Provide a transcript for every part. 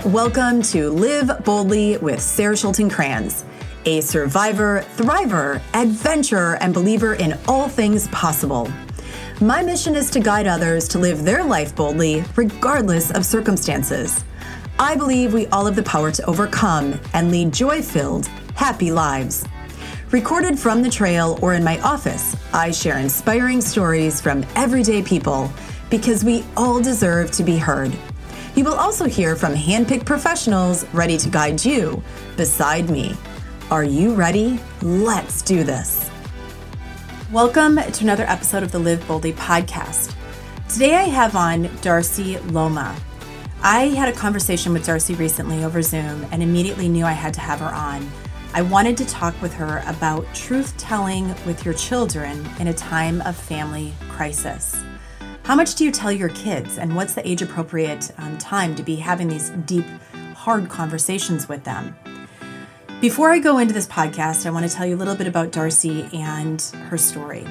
Welcome to Live Boldly with Sarah Schulten Kranz, a survivor, thriver, adventurer, and believer in all things possible. My mission is to guide others to live their life boldly, regardless of circumstances. I believe we all have the power to overcome and lead joy filled, happy lives. Recorded from the trail or in my office, I share inspiring stories from everyday people because we all deserve to be heard. You will also hear from handpicked professionals ready to guide you beside me. Are you ready? Let's do this. Welcome to another episode of the Live Boldly podcast. Today I have on Darcy Luoma. I had a conversation with Darcy recently over Zoom and immediately knew I had to have her on. I wanted to talk with her about truth telling with your children in a time of family crisis. How much do you tell your kids, and what's the age appropriate um, time to be having these deep, hard conversations with them? Before I go into this podcast, I want to tell you a little bit about Darcy and her story.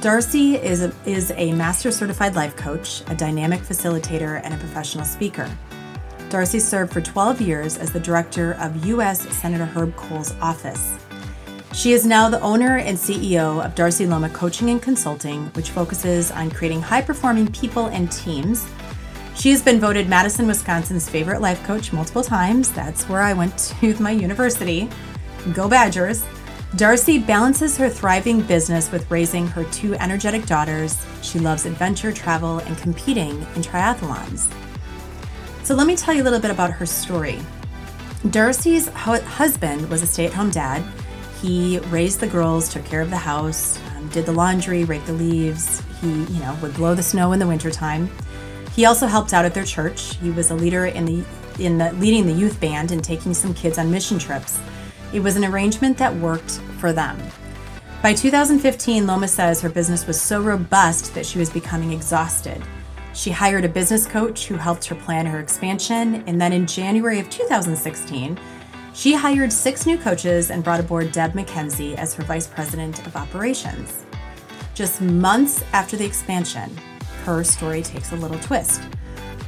Darcy is a, is a master certified life coach, a dynamic facilitator, and a professional speaker. Darcy served for 12 years as the director of U.S. Senator Herb Kohl's office. She is now the owner and CEO of Darcy Luoma Coaching and Consulting, which focuses on creating high performing people and teams. She has been voted Madison, Wisconsin's favorite life coach multiple times. That's where I went to my university. Go Badgers. Darcy balances her thriving business with raising her two energetic daughters. She loves adventure, travel, and competing in triathlons. So, let me tell you a little bit about her story. Darcy's husband was a stay at home dad he raised the girls, took care of the house, um, did the laundry, raked the leaves. He, you know, would blow the snow in the wintertime. He also helped out at their church. He was a leader in the in the, leading the youth band and taking some kids on mission trips. It was an arrangement that worked for them. By 2015, Luoma says her business was so robust that she was becoming exhausted. She hired a business coach who helped her plan her expansion, and then in January of 2016, she hired six new coaches and brought aboard Deb McKenzie as her vice president of operations. Just months after the expansion, her story takes a little twist.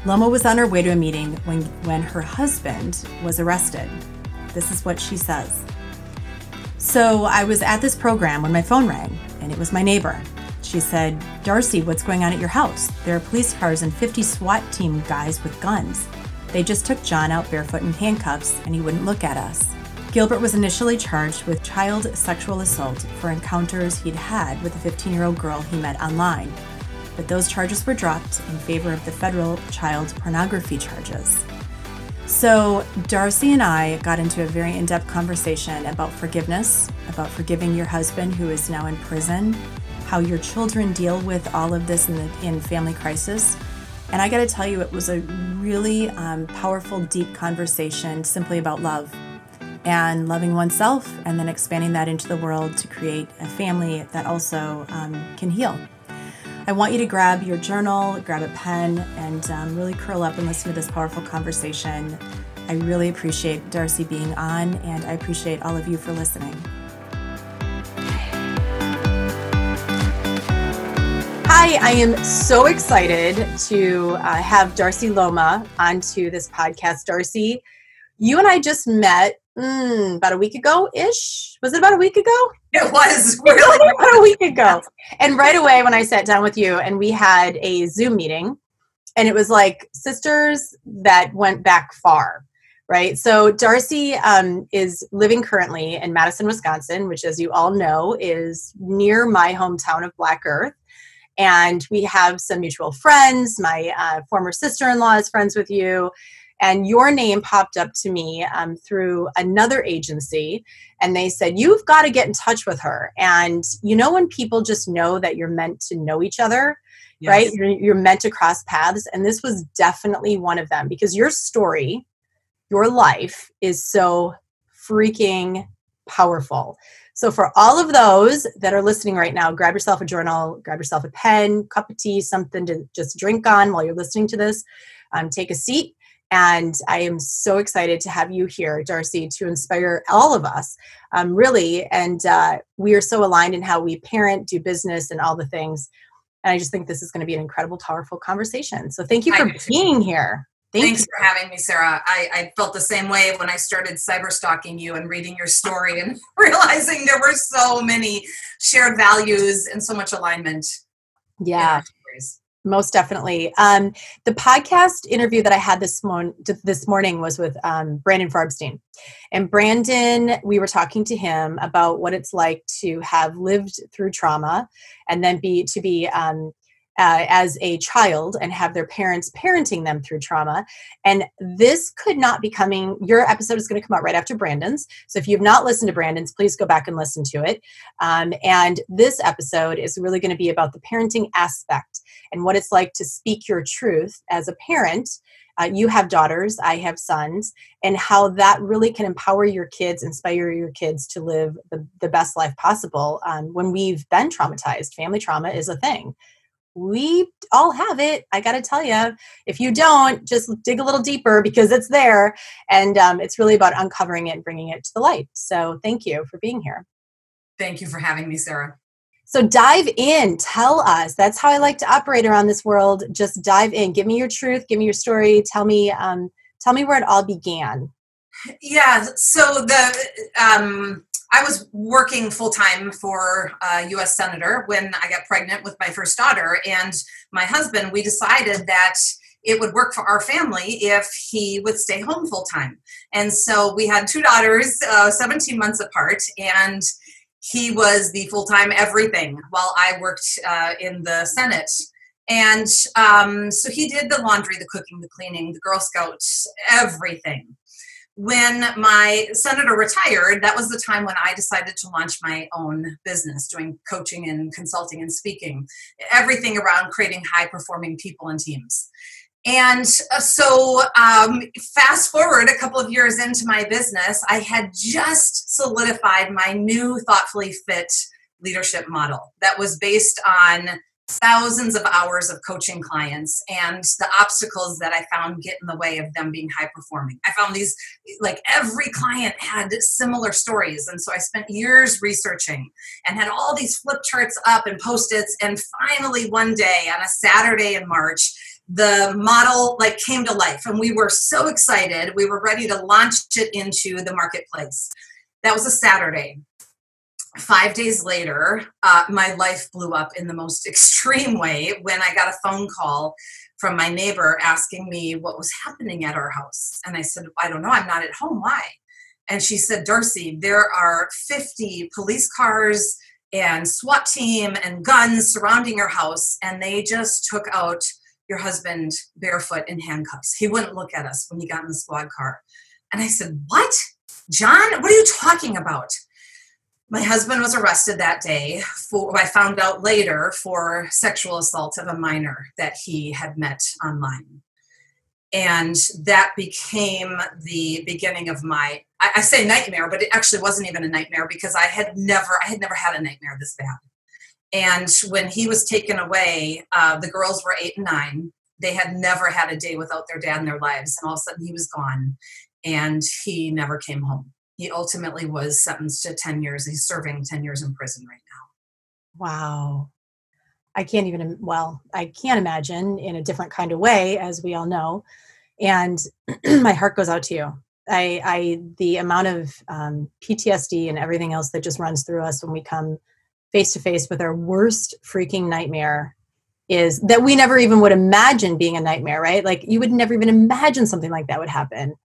Luoma was on her way to a meeting when, when her husband was arrested. This is what she says. So I was at this program when my phone rang, and it was my neighbor. She said, Darcy, what's going on at your house? There are police cars and 50 SWAT team guys with guns. They just took John out barefoot in handcuffs and he wouldn't look at us. Gilbert was initially charged with child sexual assault for encounters he'd had with a 15 year old girl he met online, but those charges were dropped in favor of the federal child pornography charges. So, Darcy and I got into a very in depth conversation about forgiveness, about forgiving your husband who is now in prison, how your children deal with all of this in, the, in family crisis, and I got to tell you, it was a really um, powerful, deep conversation simply about love and loving oneself, and then expanding that into the world to create a family that also um, can heal. I want you to grab your journal, grab a pen, and um, really curl up and listen to this powerful conversation. I really appreciate Darcy being on, and I appreciate all of you for listening. Hi, I am so excited to uh, have Darcy Luoma onto this podcast. Darcy, you and I just met mm, about a week ago ish. Was it about a week ago? It was really about a week ago. And right away, when I sat down with you and we had a Zoom meeting, and it was like sisters that went back far right? So Darcy um, is living currently in Madison, Wisconsin, which, as you all know, is near my hometown of Black Earth and we have some mutual friends. My uh, former sister in law is friends with you. and your name popped up to me um, through another agency and they said you've got to get in touch with her and you know when people just know that you're meant to know each other yes. right you're, you're meant to cross paths and this was definitely one of them because your story your life is so freaking powerful so, for all of those that are listening right now, grab yourself a journal, grab yourself a pen, cup of tea, something to just drink on while you're listening to this. Um, take a seat. And I am so excited to have you here, Darcy, to inspire all of us, um, really. And uh, we are so aligned in how we parent, do business, and all the things. And I just think this is going to be an incredible, powerful conversation. So, thank you for being here. Thank Thanks you. for having me, Sarah. I, I, felt the same way when I started cyber stalking you and reading your story and realizing there were so many shared values and so much alignment. Yeah. Most definitely. Um, the podcast interview that I had this, mon- this morning was with um, Brandon Farbstein. And Brandon, we were talking to him about what it's like to have lived through trauma and then be to be um, uh, as a child and have their parents parenting them through trauma. And this could not be coming, your episode is going to come out right after Brandon's. So if you've not listened to Brandon's, please go back and listen to it. Um, and this episode is really going to be about the parenting aspect and what it's like to speak your truth as a parent. Uh, you have daughters, I have sons, and how that really can empower your kids, inspire your kids to live the, the best life possible um, when we've been traumatized. Family trauma is a thing we all have it. I got to tell you, if you don't, just dig a little deeper because it's there. And um, it's really about uncovering it and bringing it to the light. So thank you for being here. Thank you for having me, Sarah. So dive in, tell us. That's how I like to operate around this world. Just dive in. Give me your truth. Give me your story. Tell me, um, tell me where it all began. Yeah. So the um, I was working full time for a U.S. senator when I got pregnant with my first daughter, and my husband. We decided that it would work for our family if he would stay home full time. And so we had two daughters, uh, 17 months apart, and he was the full time everything while I worked uh, in the Senate. And um, so he did the laundry, the cooking, the cleaning, the Girl Scouts, everything when my senator retired, that was the time when I decided to launch my own business, doing coaching and consulting and speaking, everything around creating high performing people and teams. And uh, so, um, fast forward a couple of years into my business, I had just solidified my new thoughtfully fit leadership model that was based on thousands of hours of coaching clients and the obstacles that I found get in the way of them being high performing. I found these, like every client had similar stories. And so I spent years researching and had all these flip charts up and post its. And finally, one day on a Saturday in March, the model like came to life and we were so excited we were ready to launch it into the marketplace that was a saturday five days later, uh, my life blew up in the most extreme way when I got a phone call from my neighbor asking me what was happening at our house. And I said, I don't know, I'm not at home. Why? And she said, Darcy, there are 50 police cars and SWAT team and guns surrounding your house, and they just took out your husband barefoot in handcuffs. He wouldn't look at us when he got in the squad car. And I said, What? John, what are you talking about? My husband was arrested that day for i found out later for sexual assault of a minor that he had met online. And that became the beginning of my I, I, say nightmare but it actually wasn't even a nightmare because i had never i had never had a nightmare this bad. And when he was taken away uh, the girls were eight and nine. They had never had a day without their dad in their lives and all of a sudden he was gone and he never came home he ultimately was sentenced to 10 years. He's serving 10 years in prison right now. Wow. I can't even, well, I can't imagine in a different kind of way, as we all know. And my heart goes out to you. I, I the amount of um, PTSD and everything else that just runs through us when we come face to face with our worst freaking nightmare is that we never even would imagine being a nightmare, right? Like you would never even imagine something like that would happen.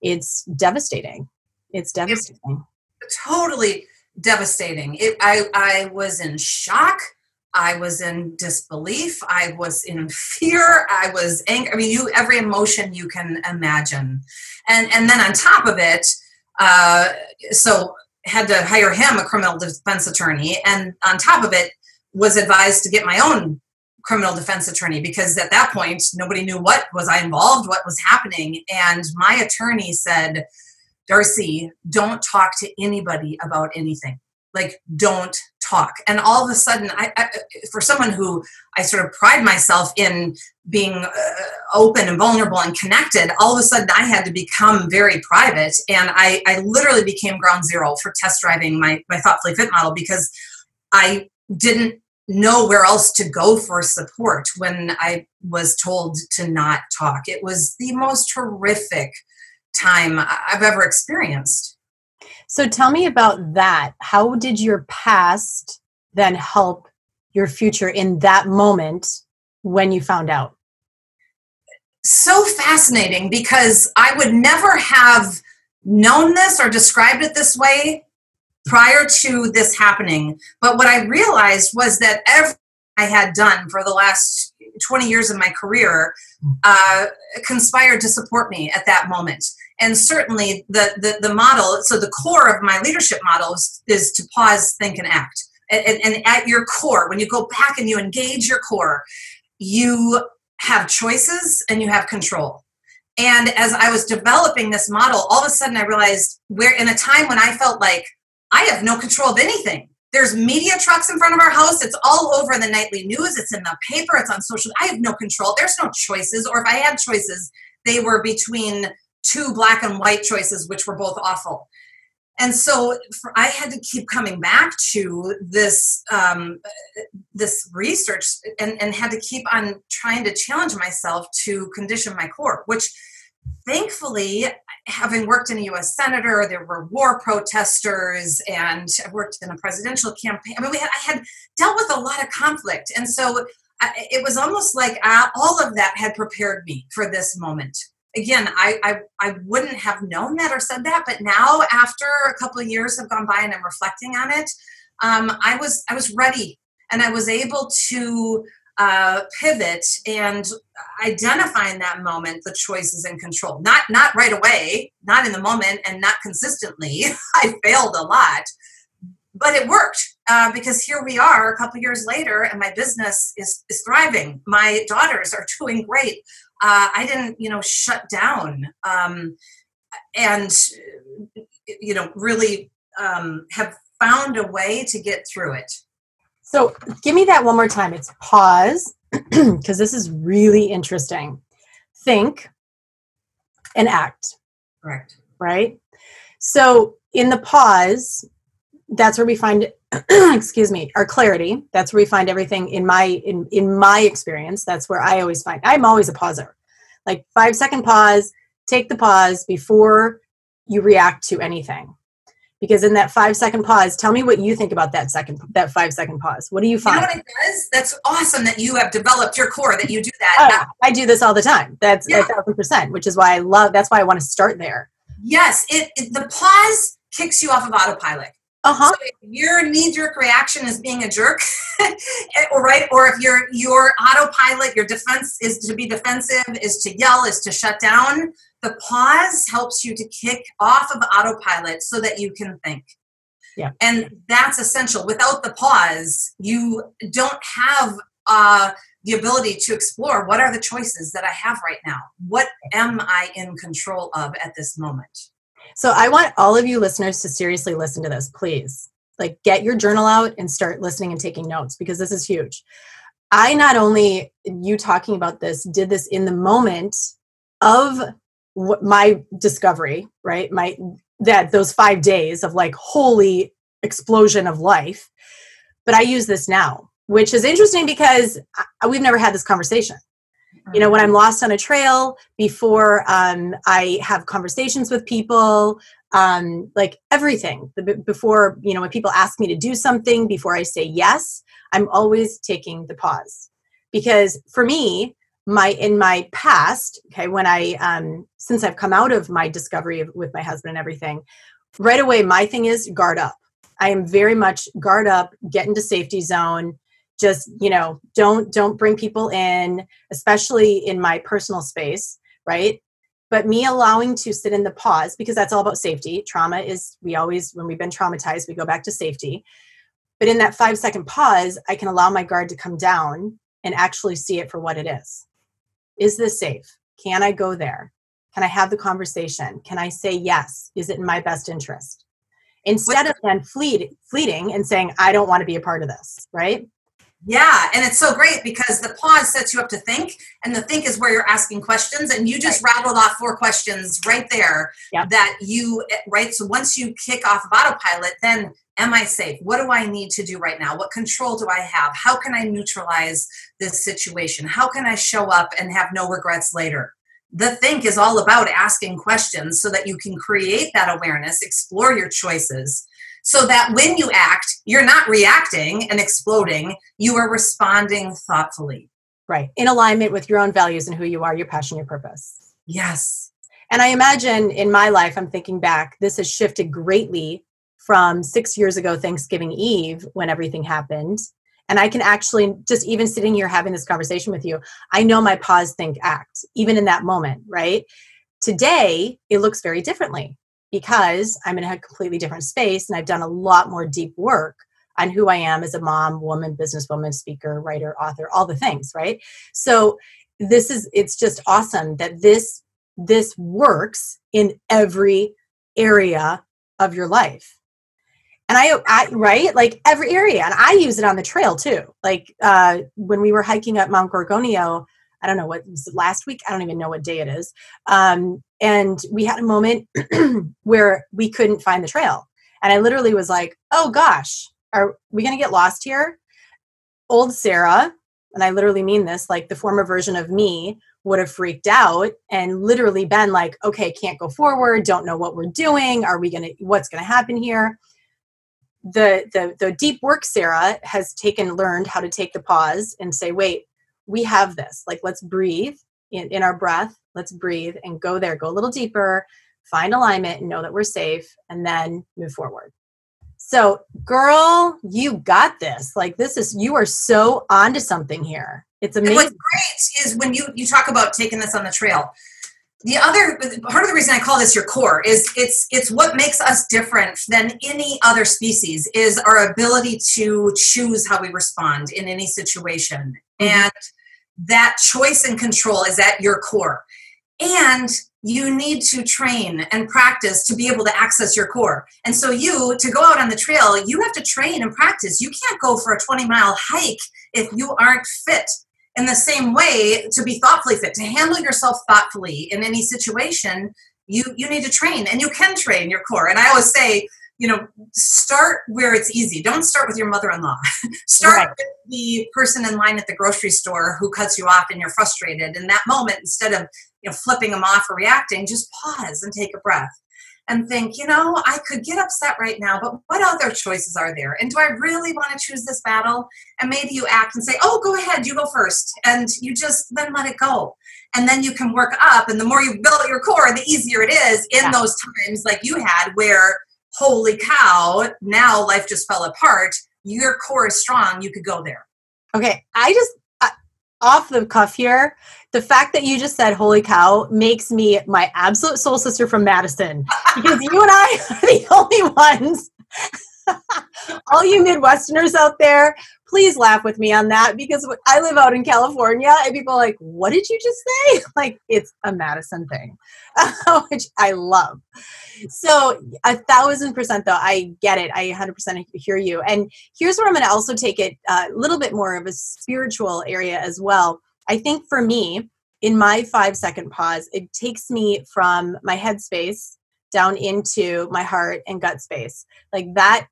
It's devastating. It's devastating. It's totally devastating. It, I, I was in shock. I was in disbelief. I was in fear. I was angry. I mean, you every emotion you can imagine, and and then on top of it, uh, so had to hire him a criminal defense attorney, and on top of it, was advised to get my own criminal defense attorney because at that point nobody knew what was I involved, what was happening, and my attorney said, "Darcy, don't talk to anybody about anything." like don't talk. And all of a sudden I, I, for someone who i sort of pride myself in being uh, open and vulnerable and connected all of a sudden i had to become very private. And i, I literally became ground zero for test driving my, my thoughtfully fit model because i didn't know where else to go for support when i was told to not talk. It was the most horrific time i've ever experienced so tell me about that. How did your past then help your future in that moment when you found out? So fascinating because I would never have known this or described it this way prior to this happening. But what I realized was that everything I had done for the last 20 years of my career uh, conspired to support me at that moment and certainly the, the, the model so the core of my leadership model is, is to pause think and act. And, and at your core when you go back and you engage your core you have choices and you have control. And as i was developing this model all of a sudden i realized we're in a time when i felt like i have no control of anything. There's media trucks in front of our house. It's all over the nightly news. It's in the paper. It's on social. I have no control. There's no choices. Or if i had choices they were between two black and white choices, which were both awful. And so for, I had to keep coming back to this um, this research and, and had to keep on trying to challenge myself to condition my core, which thankfully, having worked in a U.S. senator, there were war protesters, and I worked in a presidential campaign. I mean, we had, I had dealt with a lot of conflict, and so I, it was almost like uh, all of that had prepared me for this moment again, I, I, I wouldn't have known that or said that, but now after a couple of years have gone by and I'm reflecting on it, um, I was I was ready and I was able to uh, pivot and identify in that moment the choices and control. Not not right away, not in the moment, and not consistently. I failed a lot, but it worked uh, because here we are a couple years later, and my business is is thriving. My daughters are doing great uh, I didn't, you know, shut down um, and, you know, really um, have found a way to get through it. So give me that one more time. It's pause, because this is really interesting. Think and act. Correct. Right? So in the pause, that's where we find excuse me our clarity. That's where we find everything in my in in my experience. That's where i always find i'm always a pauser. Like five second pause take the pause before you react to anything. Because in that five second pause tell me what you think about that second that five second pause. What do you find you know what it does? That's awesome that you have developed your core that you do that. Oh, i do this all the time. That's a thousand percent which is why i love that's why i want to start there. Yes it, it the pause kicks you off of autopilot uh-huh. So your knee-jerk reaction is being a jerk, or right, or if your your autopilot, your defense is to be defensive, is to yell, is to shut down. The pause helps you to kick off of autopilot so that you can think. Yeah. And that's essential. Without the pause, you don't have uh, the ability to explore what are the choices that I have right now? What am I in control of at this moment? So I want all of you listeners to seriously listen to this, please. Like get your journal out and start listening and taking notes because this is huge. I not only you talking about this did this in the moment of my discovery, right? My that those 5 days of like holy explosion of life. But I use this now, which is interesting because we've never had this conversation you know when i'm lost on a trail before um, i have conversations with people um, like everything. Before you know when people ask me to do something before i say yes i'm always taking the pause. Because for me my in my past okay when i um since i've come out of my discovery of, with my husband and everything right away my thing is guard up. I am very much guard up get into safety zone just you know don't don't bring people in especially in my personal space right? But me allowing to sit in the pause because that's all about safety. Trauma is we always when we've been traumatized we go back to safety. But in that five second pause i can allow my guard to come down and actually see it for what it is. Is this safe? Can i go there? Can i have the conversation? Can i say yes? Is it in my best interest? Instead of then fleet, fleeting and saying i don't want to be a part of this right yeah, and it's so great because the pause sets you up to think, and the think is where you're asking questions, and you just right. rattled off four questions right there yep. that you eh, right. So once you kick off of autopilot, then am I safe? What do I need to do right now? What control do I have? How can I neutralize this situation? How can I show up and have no regrets later? The think is all about asking questions so that you can create that awareness, explore your choices, so that when you act, you're not reacting and exploding, you are responding thoughtfully. Right. In alignment with your own values and who you are, your passion, your purpose. Yes. And I imagine in my life, I'm thinking back, this has shifted greatly from six years ago, Thanksgiving Eve, when everything happened. And I can actually, just even sitting here having this conversation with you, I know my pause, think, act, even in that moment, right? Today, it looks very differently because I'm in a completely different space and I've done a lot more deep work on who I am as a mom, woman, businesswoman, speaker, writer, author, all the things, right? So this is it's just awesome that this this works in every area of your life. And I, I right like every area and I use it on the trail too. Like uh when we were hiking up Mount Gorgonio, I don't know what was last week. I don't even know what day it is. Um, and we had a moment where we couldn't find the trail. And I literally was like, oh gosh, are we going to get lost here? Old Sarah, and I literally mean this, like the former version of me would have freaked out and literally been like, okay, can't go forward, don't know what we're doing. Are we going to, what's going to happen here? The, the the deep work sarah has taken learned how to take the pause and say wait we have this like let's breathe in, in our breath let's breathe and go there go a little deeper find alignment and know that we're safe and then move forward so girl you got this like this is you are so onto something here it's amazing and what's great is when you you talk about taking this on the trail the other part of the reason I call this your core is it's it's what makes us different than any other species is our ability to choose how we respond in any situation. Mm-hmm. And that choice and control is at your core. And you need to train and practice to be able to access your core. And so, you, to go out on the trail, you have to train and practice. You can't go for a 20 mile hike if you aren't fit in the same way to be thoughtfully fit to handle yourself thoughtfully in any situation you you need to train and you can train your core and i always say you know start where it's easy don't start with your mother-in-law start right. with the person in line at the grocery store who cuts you off and you're frustrated in that moment instead of you know flipping them off or reacting just pause and take a breath and think, you know, I could get upset right now, but what other choices are there? And do I really want to choose this battle? And maybe you act and say, oh, go ahead, you go first. And you just then let it go. And then you can work up. And the more you build your core, the easier it is in yeah. those times like you had where, holy cow, now life just fell apart. Your core is strong. You could go there. Okay. I just, off the cuff here, the fact that you just said "holy cow" makes me my absolute soul sister from Madison because you and I are the only ones. All you Midwesterners out there, please laugh with me on that because I live out in California and people are like, "What did you just say?" Like it's a Madison thing, which I love. So a thousand percent, though, I get it. I 100% hear you. And here's where I'm going to also take it uh, a little bit more of a spiritual area as well. I think for me, in my five second pause, it takes me from my headspace down into my heart and gut space. Like that,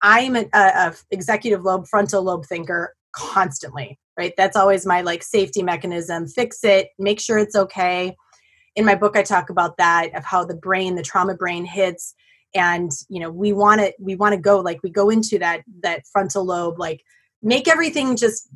I'm a, a executive lobe, frontal lobe thinker constantly, right? That's always my like safety mechanism. Fix it, make sure it's okay in my book i talk about that of how the brain the trauma brain hits and you know we want to we want to go like we go into that that frontal lobe like make everything just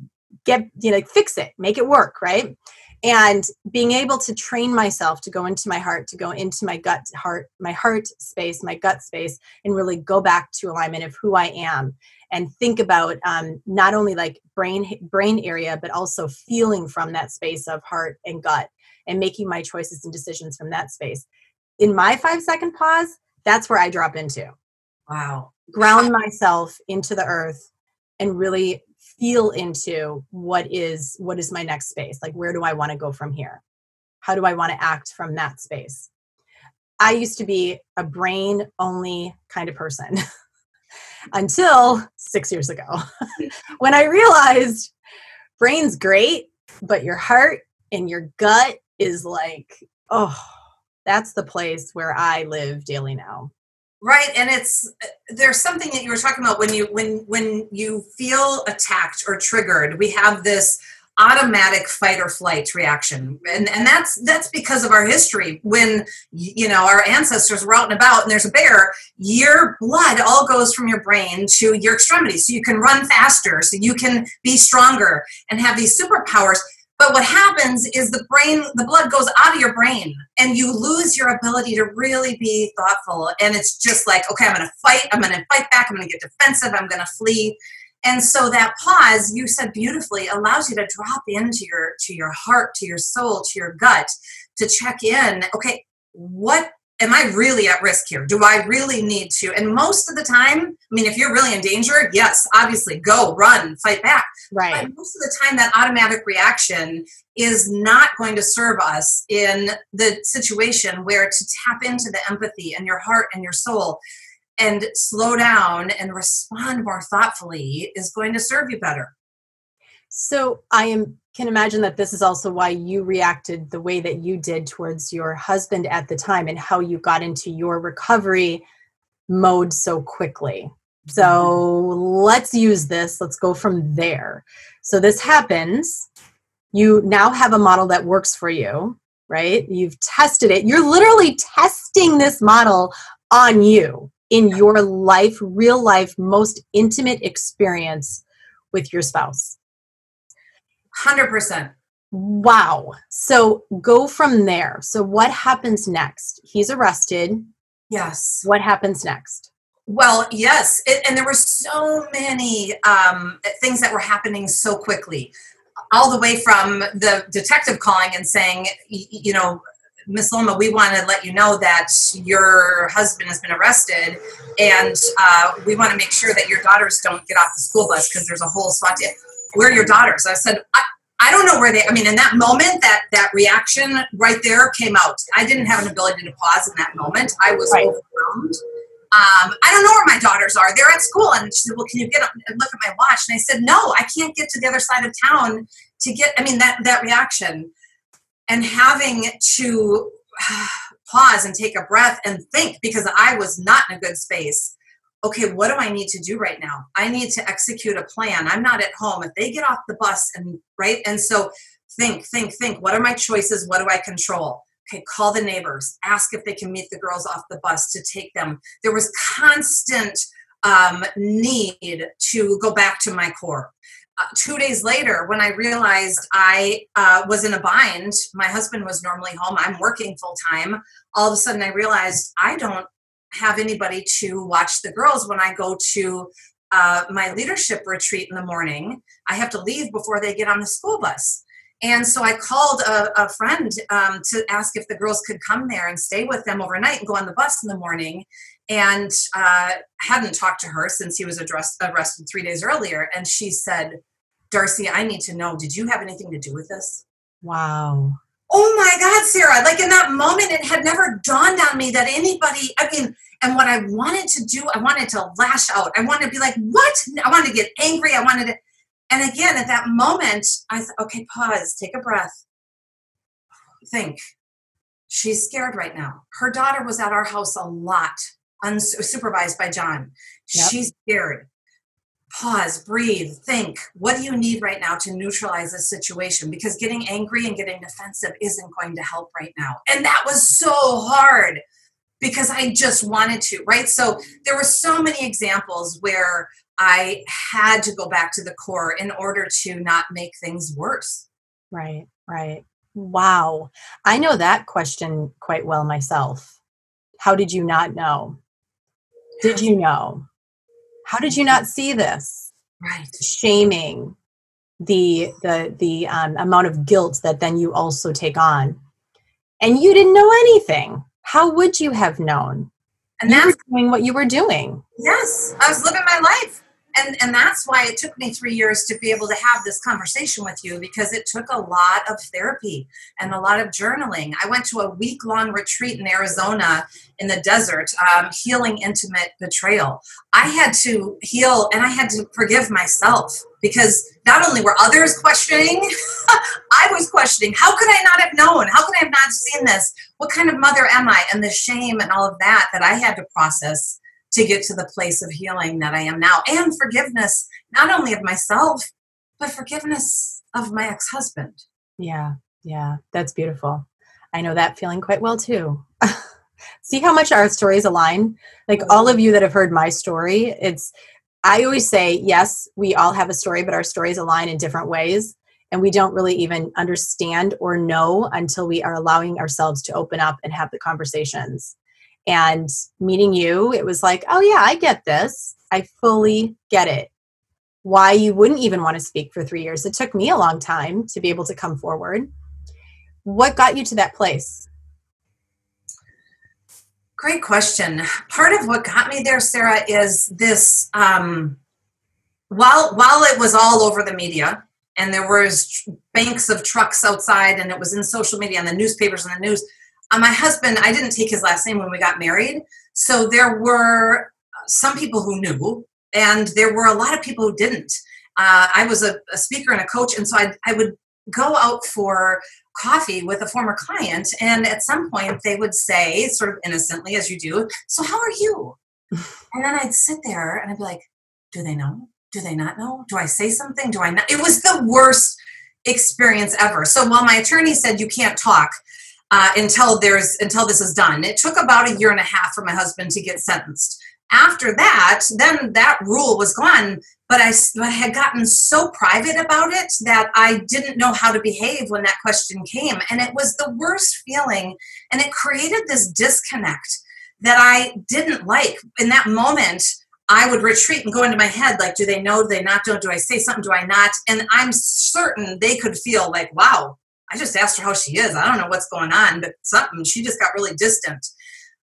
get you know fix it make it work right and being able to train myself to go into my heart to go into my gut heart my heart space my gut space and really go back to alignment of who i am. And think about um, not only like brain brain area but also feeling from that space of heart and gut and making my choices and decisions from that space. In my five second pause that's where i drop into. Wow. Ground myself into the earth and really feel into what is what is my next space? Like where do i want to go from here? How do i want to act from that space? I used to be a brain only kind of person until 6 years ago when i realized brain's great but your heart and your gut is like oh that's the place where i live daily now right and it's there's something that you were talking about when you when when you feel attacked or triggered we have this automatic fight or flight reaction. And and that's that's because of our history. When you know our ancestors were out and about and there's a bear your blood all goes from your brain to your extremities. So you can run faster so you can be stronger and have these superpowers but what happens is the brain, the blood goes out of your brain and you lose your ability to really be thoughtful. And it's just like, okay, I'm going to fight. I'm going to fight back. I'm going to get defensive. I'm going to flee. And so that pause, you said beautifully, allows you to drop into your to your heart, to your soul, to your gut, to check in. Okay, what am I really at risk here? Do I really need to? And most of the time, I mean, if you're really in danger, yes, obviously go, run, fight back. Right. But most of the time, that automatic reaction is not going to serve us in the situation where to tap into the empathy and your heart and your soul and slow down and respond more thoughtfully is going to serve you better. So I am can imagine that this is also why you reacted the way that you did towards your husband at the time and how you got into your recovery mode so quickly. So mm-hmm. let's use this. Let's go from there. So this happens. You now have a model that works for you, right? You've tested it. You're literally testing this model on you in your life, real life, most intimate experience with your spouse. 100%. Wow. So go from there. So what happens next? He's arrested. Yes. What happens next? Well, yes. It, and there were so many um, things that were happening so quickly. All the way from the detective calling and saying, you know, Miss Luoma, we want to let you know that your husband has been arrested, and uh, we want to make sure that your daughters don't get off the school bus because there's a whole SWAT To, where are your daughters? I said, I, I don't know where they. I mean, in that moment, that that reaction right there came out. I didn't have an ability to pause in that moment. I was right. overwhelmed. Um, I don't know where my daughters are. They're at school, and she said, "Well, can you get up and look at my watch?" And I said, "No, I can't get to the other side of town to get." I mean, that that reaction, and having to pause and take a breath and think because I was not in a good space okay, what do I need to do right now? I need to execute a plan. I'm not at home. If they get off the bus and right, and so think, think, think. What are my choices? What do I control? Okay, call the neighbors, ask if they can meet the girls off the bus to take them. There was constant um, need to go back to my core. Uh, two days later, when I realized I uh, was in a bind, my husband was normally home, I'm working full time. All of a sudden, I realized I don't have anybody to watch the girls when I go to uh, my leadership retreat in the morning. I have to leave before they get on the school bus. And so I called a, a friend um, to ask if the girls could come there and stay with them overnight and go on the bus in the morning. And uh, hadn't talked to her since he was addressed, arrested three days earlier. And she said, Darcy, I need to know, did you have anything to do with this? Wow oh my God, Sarah, like in that moment, it had never dawned on me that anybody, I mean, and what I wanted to do, I wanted to lash out. I wanted to be like, what? I wanted to get angry. I wanted to, and again, at that moment, I thought, okay, pause, take a breath, think. She's scared right now. Her daughter was at our house a lot, unsupervised by John. Yep. She's scared pause, breathe, think. What do you need right now to neutralize this situation? Because getting angry and getting defensive isn't going to help right now. And that was so hard. because I just wanted to, right? So there were so many examples where I had to go back to the core in order to not make things worse. Right, right. Wow. I know that question quite well myself. How did you not know? Did you know? How did you not see this? Right. Shaming, the the the um, amount of guilt that then you also take on, and you didn't know anything. How would you have known? And you that's doing what you were doing. yes, I was living my life. And and that's why it took me 3 years to be able to have this conversation with you because it took a lot of therapy and a lot of journaling. I went to a week long retreat in Arizona in the desert, um, healing intimate betrayal. I had to heal and I had to forgive myself because not only were others questioning, I was questioning how could I not have known? How could I have not seen this? What kind of mother am I? And the shame and all of that that I had to process to get to the place of healing that I am now and forgiveness, not only of myself, but forgiveness of my ex husband. Yeah, yeah, that's beautiful. I know that feeling quite well too. See how much our stories align? Like all of you that have heard my story, it's, I always say, yes, we all have a story, but our stories align in different ways. And we don't really even understand or know until we are allowing ourselves to open up and have the conversations. And meeting you, it was like, oh, yeah, I get this. I fully get it. Why you wouldn't even want to speak for three years. It took me a long time to be able to come forward. What got you to that place? Great question. Part of what got me there, Sarah, is this. Um, while while it was all over the media, and there was banks of trucks outside, and it was in social media and the newspapers and the news. Uh, my husband, I didn't take his last name when we got married, so there were some people who knew, and there were a lot of people who didn't. Uh, I was a, a, speaker and a coach, and so I, I would go out for coffee with a former client, and at some point they would say, sort of innocently, as you do, "So how are you?" and then I'd sit there and I'd be like, "Do they know? Do they not know? Do I say something? Do I not?" It was the worst experience ever. So while my attorney said you can't talk uh, until there's until this is done, it took about a year and a half for my husband to get sentenced after that, then that rule was gone. But I, I, had gotten so private about it that I didn't know how to behave when that question came. And it was the worst feeling. And it created this disconnect that I didn't like. In that moment, I would retreat and go into my head like, do they know? Do they not? Do I say something? Do I not? And I'm certain they could feel like, wow, I just asked her how she is. I don't know what's going on, but something, she just got really distant.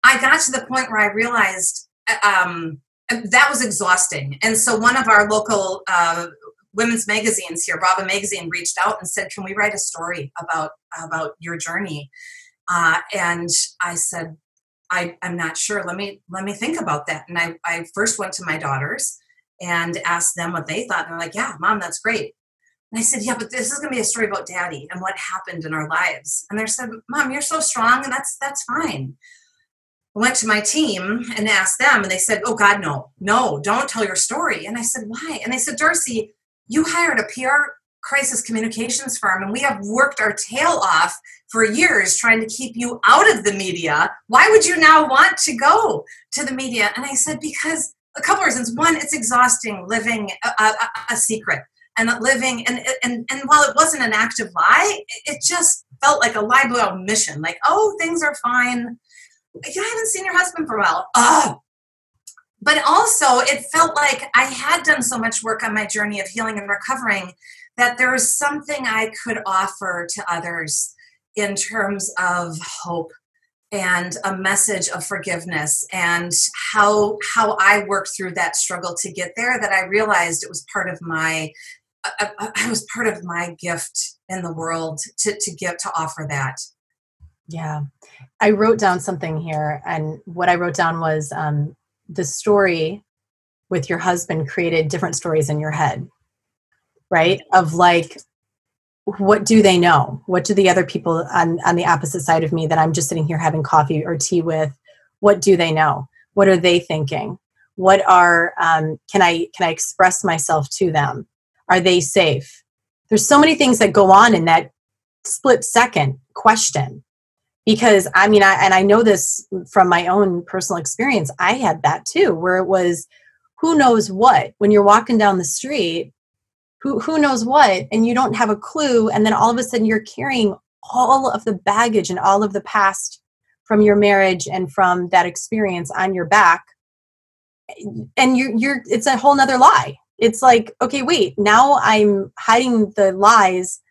I got to the point where I realized um, that was exhausting. And so one of our local uh, women's magazines here, Brava Magazine, reached out and said, "Can we write a story about about your journey?" Uh, and I said, I, "I'm not sure. Let me let me think about that." And I, I first went to my daughters and asked them what they thought. And They're like, "Yeah, mom, that's great." And I said, "Yeah, but this is to be a story about Daddy and what happened in our lives." And they said, "Mom, you're so strong, and that's that's fine." I went to my team and asked them, and they said, Oh, God, no, no, don't tell your story. And I said, Why? And they said, Darcy, you hired a PR crisis communications firm, and we have worked our tail off for years trying to keep you out of the media. Why would you now want to go to the media? And I said, Because a couple reasons. One, it's exhausting living a, a, a secret and living and, and and while it wasn't an active lie it just felt like a lie by mission like oh things are fine Yeah, I haven't seen your husband for a while. Oh. But also, it felt like I had done so much work on my journey of healing and recovering that there was something I could offer to others in terms of hope and a message of forgiveness and how how I worked through that struggle to get there that I realized it was part of my I, I was part of my gift in the world to to give to offer that. Yeah. I wrote down something here, and what I wrote down was um, the story with your husband created different stories in your head, right? Of like, what do they know? What do the other people on, on the opposite side of me that I'm just sitting here having coffee or tea with? What do they know? What are they thinking? What are um, can I can I express myself to them? Are they safe? There's so many things that go on in that split second question because I mean, I, and I know this from my own personal experience. I had that too, where it was who knows what when you're walking down the street, who who knows what, and you don't have a clue, and then all of a sudden you're carrying all of the baggage and all of the past from your marriage and from that experience on your back, and you're you're it's a whole nother lie. It's like okay, wait, now I'm hiding the lies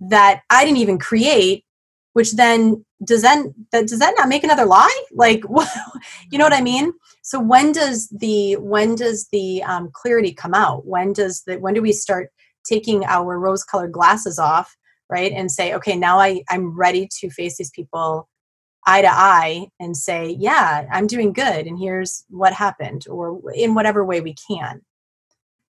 that I didn't even create which then does that, that does that not make another lie? Like you know what i mean? So when does the when does the um, clarity come out? When does the when do we start taking our rose colored glasses off right and say okay now i i'm ready to face these people eye to eye and say yeah i'm doing good and here's what happened or in whatever way we can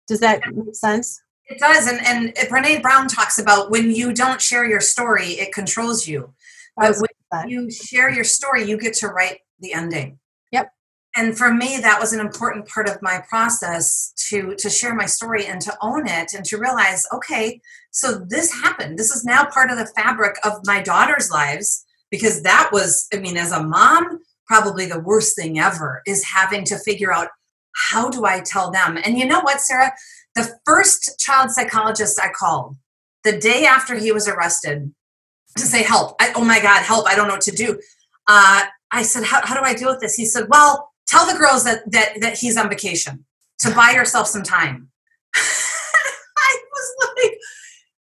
does that make sense it does. And, and Brene Brown talks about when you don't share your story, it controls you. But when you share your story, you get to write the ending. Yep. And for me, that was an important part of my process to, to share my story and to own it and to realize, okay, so this happened. This is now part of the fabric of my daughter's lives because that was, I mean, as a mom, probably the worst thing ever is having to figure out how do I tell them? And you know what, Sarah? The first child psychologist I called the day after he was arrested to say, Help. I, oh my God, help. I don't know what to do. Uh, I said, how, how do I deal with this? He said, Well, tell the girls that, that, that he's on vacation to buy yourself some time. I was like,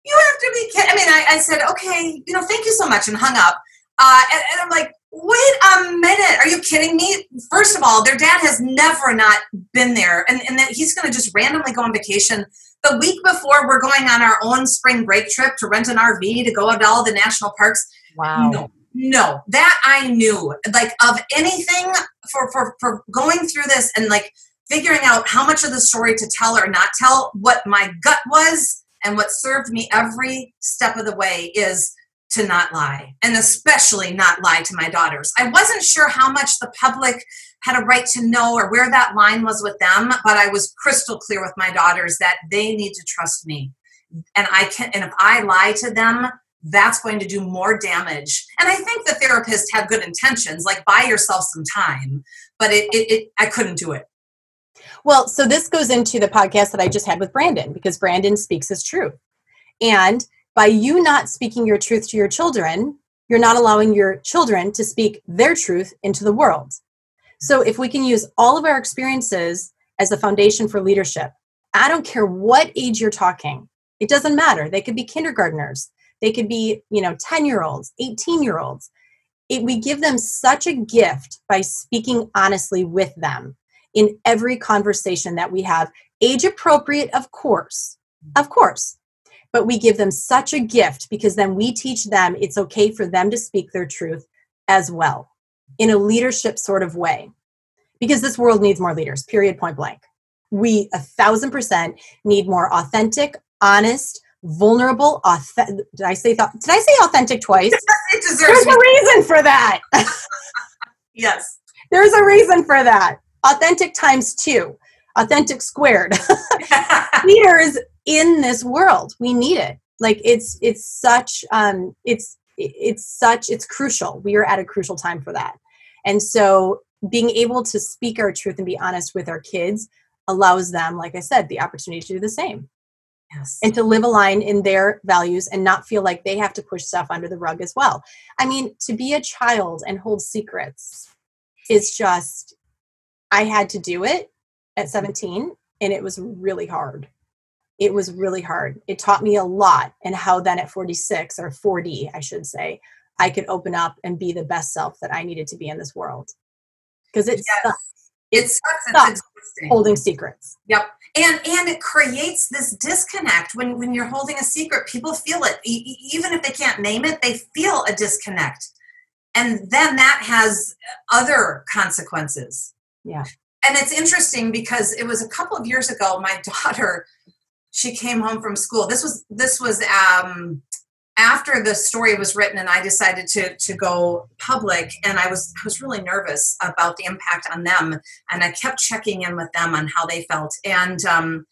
You have to be kidding. I mean, I, I, said, Okay, you know, thank you so much, and hung up. Uh, and, and I'm like, wait a minute. Are you kidding me? First of all their dad has never not been there and, and that he's going to just randomly go on vacation. The week before we're going on our own spring break trip to rent an rv to go to all the national parks. Wow. No no that i knew like of anything for for, for going through this and like figuring out how much of the story to tell or not tell what my gut was and what served me every step of the way is to not lie, and especially not lie to my daughters. I wasn't sure how much the public had a right to know or where that line was with them, but I was crystal clear with my daughters that they need to trust me. And I can and if I lie to them, that's going to do more damage. And I think the therapists have good intentions, like buy yourself some time, but it, it, it I couldn't do it. Well, so this goes into the podcast that I just had with Brandon because Brandon speaks his truth. And by you not speaking your truth to your children, you're not allowing your children to speak their truth into the world. So, if we can use all of our experiences as the foundation for leadership, I don't care what age you're talking, it doesn't matter. They could be kindergartners, they could be, you know, 10 year olds, 18 year olds. It, we give them such a gift by speaking honestly with them in every conversation that we have, age appropriate, of course, of course but we give them such a gift because then we teach them it's okay for them to speak their truth as well in a leadership sort of way. Because this world needs more leaders period point blank. We a thousand percent need more authentic honest vulnerable authentic did i say th- did i say authentic twice? It deserves there's a reason for that. Yes. There's a reason for that. Authentic times two. Authentic squared. Leaders in this world. We need it. Like it's it's such um it's it's such it's crucial. We are at a crucial time for that. And so being able to speak our truth and be honest with our kids allows them like i said the opportunity to do the same. Yes. and to live aligned in their values and not feel like they have to push stuff under the rug as well. I mean to be a child and hold secrets is just i had to do it at 17 and it was really hard it was really hard. It taught me a lot and how then at 46 or 40, I should say, I could open up and be the best self that I needed to be in this world. Because it yes. sucks. It, it sucks. sucks holding secrets. Yep. And and it creates this disconnect when when you're holding a secret. People feel it, e- even if they can't name it. They feel a disconnect, and then that has other consequences. Yeah. And it's interesting because it was a couple of years ago. My daughter she came home from school. This was this was um, after the story was written, and I decided to to go public. And I was I was really nervous about the impact on them, and I kept checking in with them on how they felt. And um,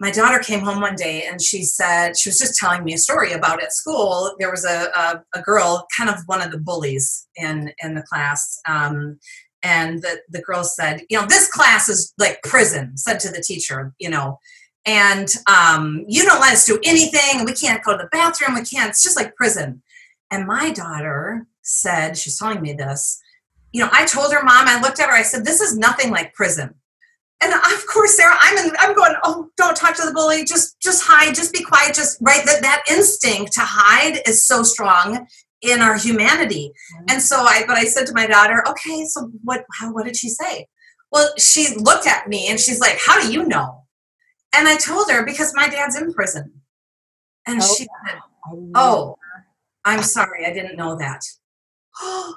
my daughter came home one day and she said she was just telling me a story about at school there was a, a, a girl kind of one of the bullies in in the class um, and the, the girl said you know this class is like prison said to the teacher you know and um, you don't let us do anything. We can't go to the bathroom. We can't. It's just like prison. And my daughter said she's telling me this you know i told her mom i looked at her i said this is nothing like prison and of course sarah i'm in, i'm going oh don't talk to the bully. Just just hide. Just be quiet. Just right? That that instinct to hide is so strong in our humanity. Mm-hmm. and so i but i said to my daughter okay so what how what did she say? Well she looked at me and she's like how do you know and i told her because my dad's in prison. And oh, she said oh i'm sorry i didn't know that.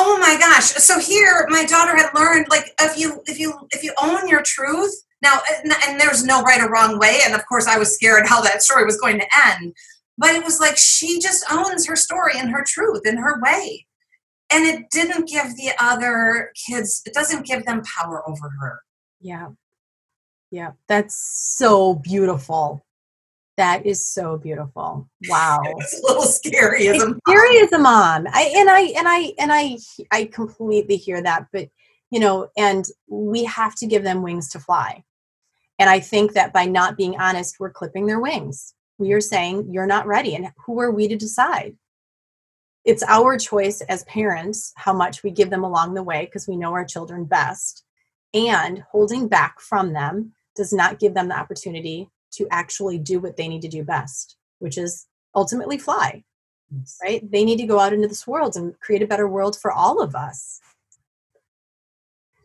Oh my gosh. So here my daughter had learned like if you if you if you own your truth now and, and there's no right or wrong way and of course i was scared how that story was going to end but it was like she just owns her story and her truth in her way. And it didn't give the other kids it doesn't give them power over her. Yeah yeah that's so beautiful that is so beautiful. Wow. it's a little scary as a mom. Scary as a mom. I and I and I and I I completely hear that, but you know, and we have to give them wings to fly. And I think that by not being honest, we're clipping their wings. We are saying you're not ready. And who are we to decide? It's our choice as parents how much we give them along the way because we know our children best. And holding back from them does not give them the opportunity to actually do what they need to do best, which is ultimately fly. Yes. Right? They need to go out into this world and create a better world for all of us.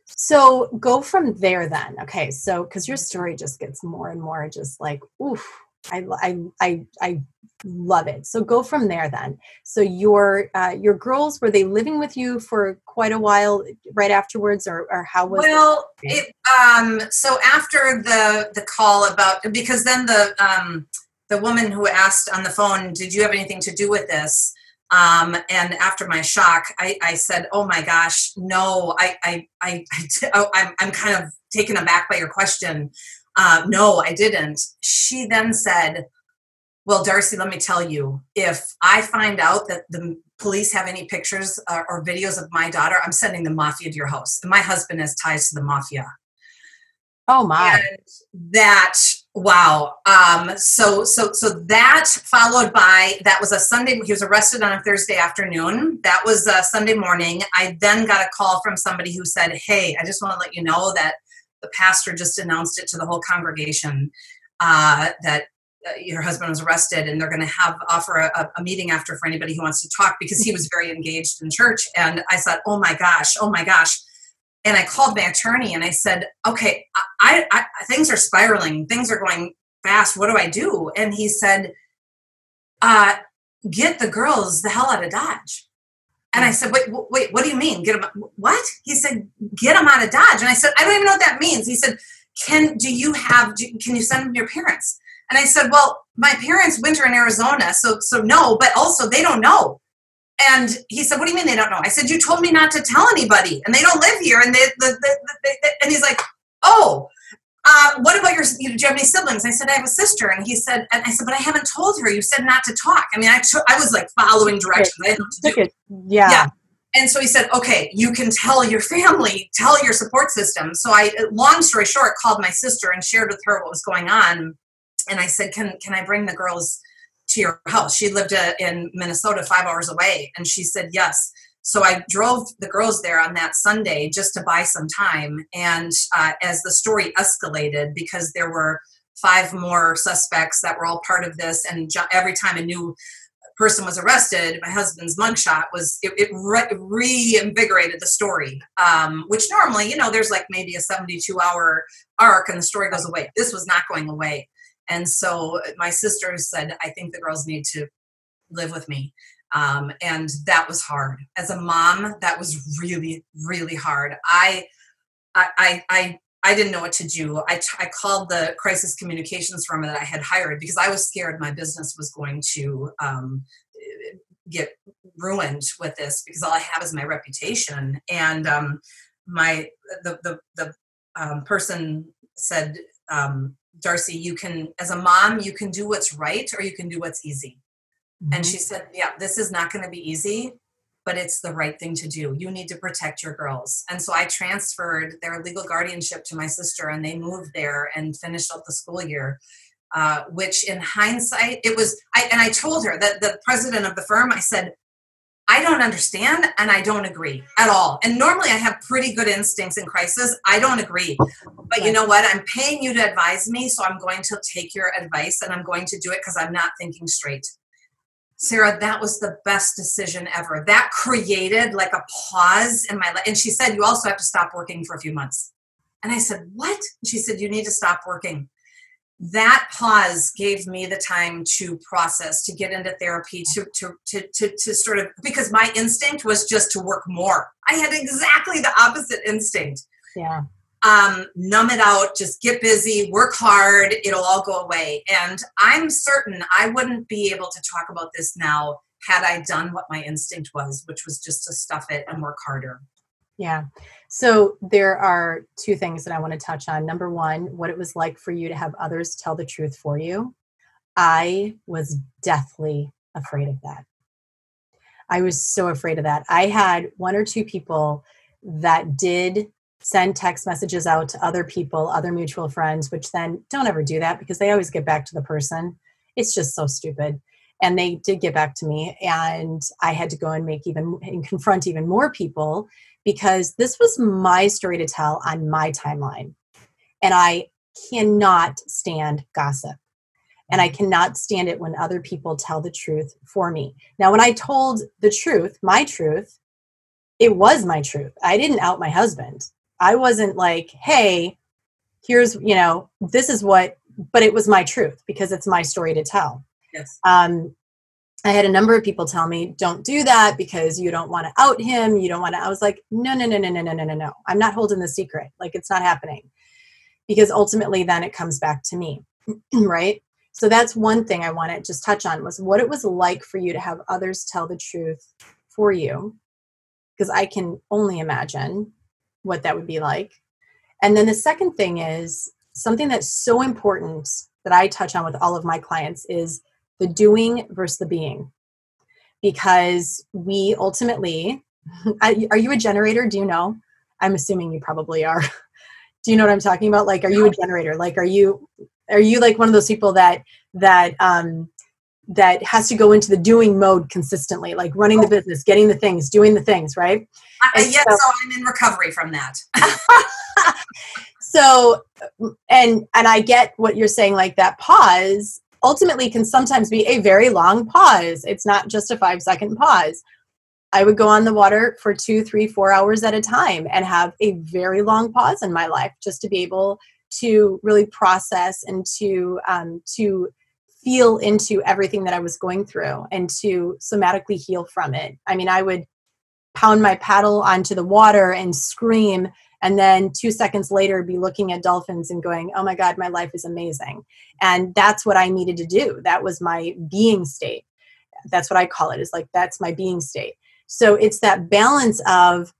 So go from there then. Okay, so because your story just gets more and more just like, oof, I, I, I, I love it. So go from there then. So your uh, your girls were they living with you for quite a while right afterwards, or, or how was? Well, it? um, so after the the call about because then the um, the woman who asked on the phone, "Did you have anything to do with this?" Um, and after my shock, I, I said, "Oh my gosh, no! I I I, I I'm I'm kind of taken aback by your question." Uh, no, I didn't. She then said, Well, Darcy, let me tell you, if I find out that the police have any pictures uh, or videos of my daughter, I'm sending the mafia to your house. And my husband has ties to the mafia. Oh my. And that wow. Um, so so so that followed by that was a Sunday. He was arrested on a Thursday afternoon. That was a Sunday morning. I then got a call from somebody who said, "Hey, I just want to let you know that the pastor just announced it to the whole congregation uh, that uh, your husband was arrested and they're going to have offer a, a, meeting after for anybody who wants to talk because he was very engaged in church. And i said oh my gosh oh my gosh. And i called my attorney and i said okay I, I, I things are spiraling. Things are going fast. What do i do? And he said uh, get the girls the hell out of dodge and I said, wait, wait, what do you mean? Get him, What? He said, get them out of Dodge. And I said, I don't even know what that means. He said, can do you have? Do, can you send them your parents? And I said, well, my parents winter in Arizona, so so no, but also they don't know. And he said, what do you mean they don't know? I said, you told me not to tell anybody, and they don't live here. And they, the, the, the, and he's like, oh, uh, what about your, you know, do you have any siblings? I said, I have a sister. And he said, and I said, but I haven't told her. You said not to talk. I mean, I, took, I was like following directions. I Yeah. yeah. And so he said, okay, you can tell your family, tell your support system. So I, long story short, called my sister and shared with her what was going on. And I said, can, can I bring the girls to your house? She lived uh, in Minnesota, five hours away. And she said, yes. So I drove the girls there on that Sunday just to buy some time. And uh, as the story escalated, because there were five more suspects that were all part of this, and every time a new person was arrested, my husband's mugshot was it, it re- reinvigorated the story. Um, which normally, you know, there's like maybe a 72 hour arc, and the story goes away. This was not going away, and so my sister said, "I think the girls need to live with me." Um, and that was hard as a mom that was really really hard i i i I didn't know what to do. I, I called the crisis communications firm that I had hired because I was scared my business was going to um, get ruined with this because all I have is my reputation. And um, my the the, the um, person said, um, Darcy, you can, as a mom, you can do what's right or you can do what's easy. Mm-hmm. And she said, Yeah, this is not going to be easy, but it's the right thing to do. You need to protect your girls. And so I transferred their legal guardianship to my sister, and they moved there and finished up the school year. Uh, which in hindsight, it was, I, and I told her that the president of the firm, I said, I don't understand and I don't agree at all. And normally I have pretty good instincts in crisis. I don't agree. But you know what? I'm paying you to advise me, so I'm going to take your advice and I'm going to do it because I'm not thinking straight. Sarah, that was the best decision ever. That created like a pause in my life. And she said, You also have to stop working for a few months. And I said, What? And she said, You need to stop working that pause gave me the time to process to get into therapy to, to to to to sort of because my instinct was just to work more i had exactly the opposite instinct yeah um, numb it out just get busy work hard it'll all go away and i'm certain i wouldn't be able to talk about this now had i done what my instinct was which was just to stuff it and work harder yeah. So there are two things that I want to touch on. Number one, what it was like for you to have others tell the truth for you. I was deathly afraid of that. I was so afraid of that. I had one or two people that did send text messages out to other people, other mutual friends, which then don't ever do that because they always get back to the person. It's just so stupid. And they did get back to me, and I had to go and make even and confront even more people because this was my story to tell on my timeline. And I cannot stand gossip. And I cannot stand it when other people tell the truth for me. Now, when I told the truth, my truth, it was my truth. I didn't out my husband. I wasn't like, hey, here's, you know, this is what, but it was my truth because it's my story to tell. Yes. Um, I had a number of people tell me, don't do that because you don't want to out him. You don't want to. I was like, no, no, no, no, no, no, no, no, no. I'm not holding the secret. Like it's not happening. Because ultimately, then it comes back to me. right. So that's one thing I want to just touch on was what it was like for you to have others tell the truth for you. Because I can only imagine what that would be like. And then the second thing is something that's so important that I touch on with all of my clients is the doing versus the being. Because we ultimately, are you a generator? Do you know? I'm assuming you probably are. Do you know what I'm talking about? Like, are you a generator? Like, are you, are you like one of those people that, that, um, that has to go into the doing mode consistently, like running the business, getting the things, doing the things, right? Uh, yes, so, so I'm in recovery from that. so, and and I get what you're saying, like that pause ultimately can sometimes be a very long pause. It's not just a five second pause. I would go on the water for two, three, four hours at a time and have a very long pause in my life just to be able to really process and to um, to feel into everything that I was going through and to somatically heal from it. I mean, I would pound my paddle onto the water and scream and then two seconds later be looking at dolphins and going oh my god my life is amazing. And that's what i needed to do. That was my being state. That's what i call it is like that's my being state. So it's that balance of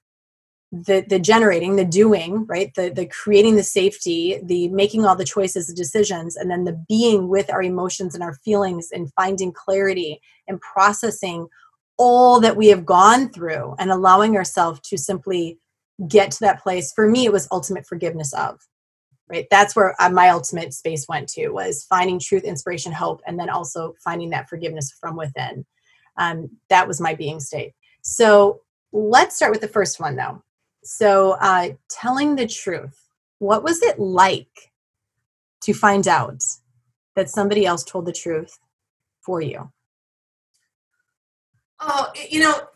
the the generating the doing right? The the creating the safety the making all the choices the decisions and then the being with our emotions and our feelings and finding clarity and processing all that we have gone through and allowing ourselves to simply get to that place. For me it was ultimate forgiveness of right? That's where uh, my ultimate space went to was finding truth inspiration hope and then also finding that forgiveness from within. Um, that was my being state. So let's start with the first one though so uh, telling the truth what was it like to find out that somebody else told the truth for you oh you know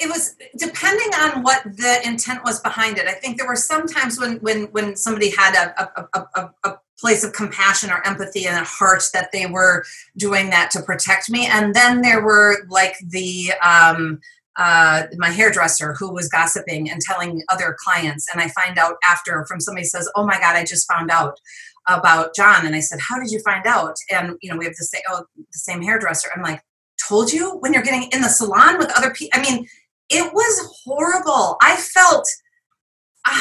it was depending on what the intent was behind it. I think there were some times when when when somebody had a a, a, a place of compassion or empathy and a heart that they were doing that to protect me, and then there were like the um, uh, my hairdresser who was gossiping and telling other clients, and I find out after from somebody says, "Oh my God, I just found out." about John and I said, How did you find out? And you know, we have the same oh, the same hairdresser. I'm like, told you when you're getting in the salon with other people. I mean, it was horrible. I felt, uh,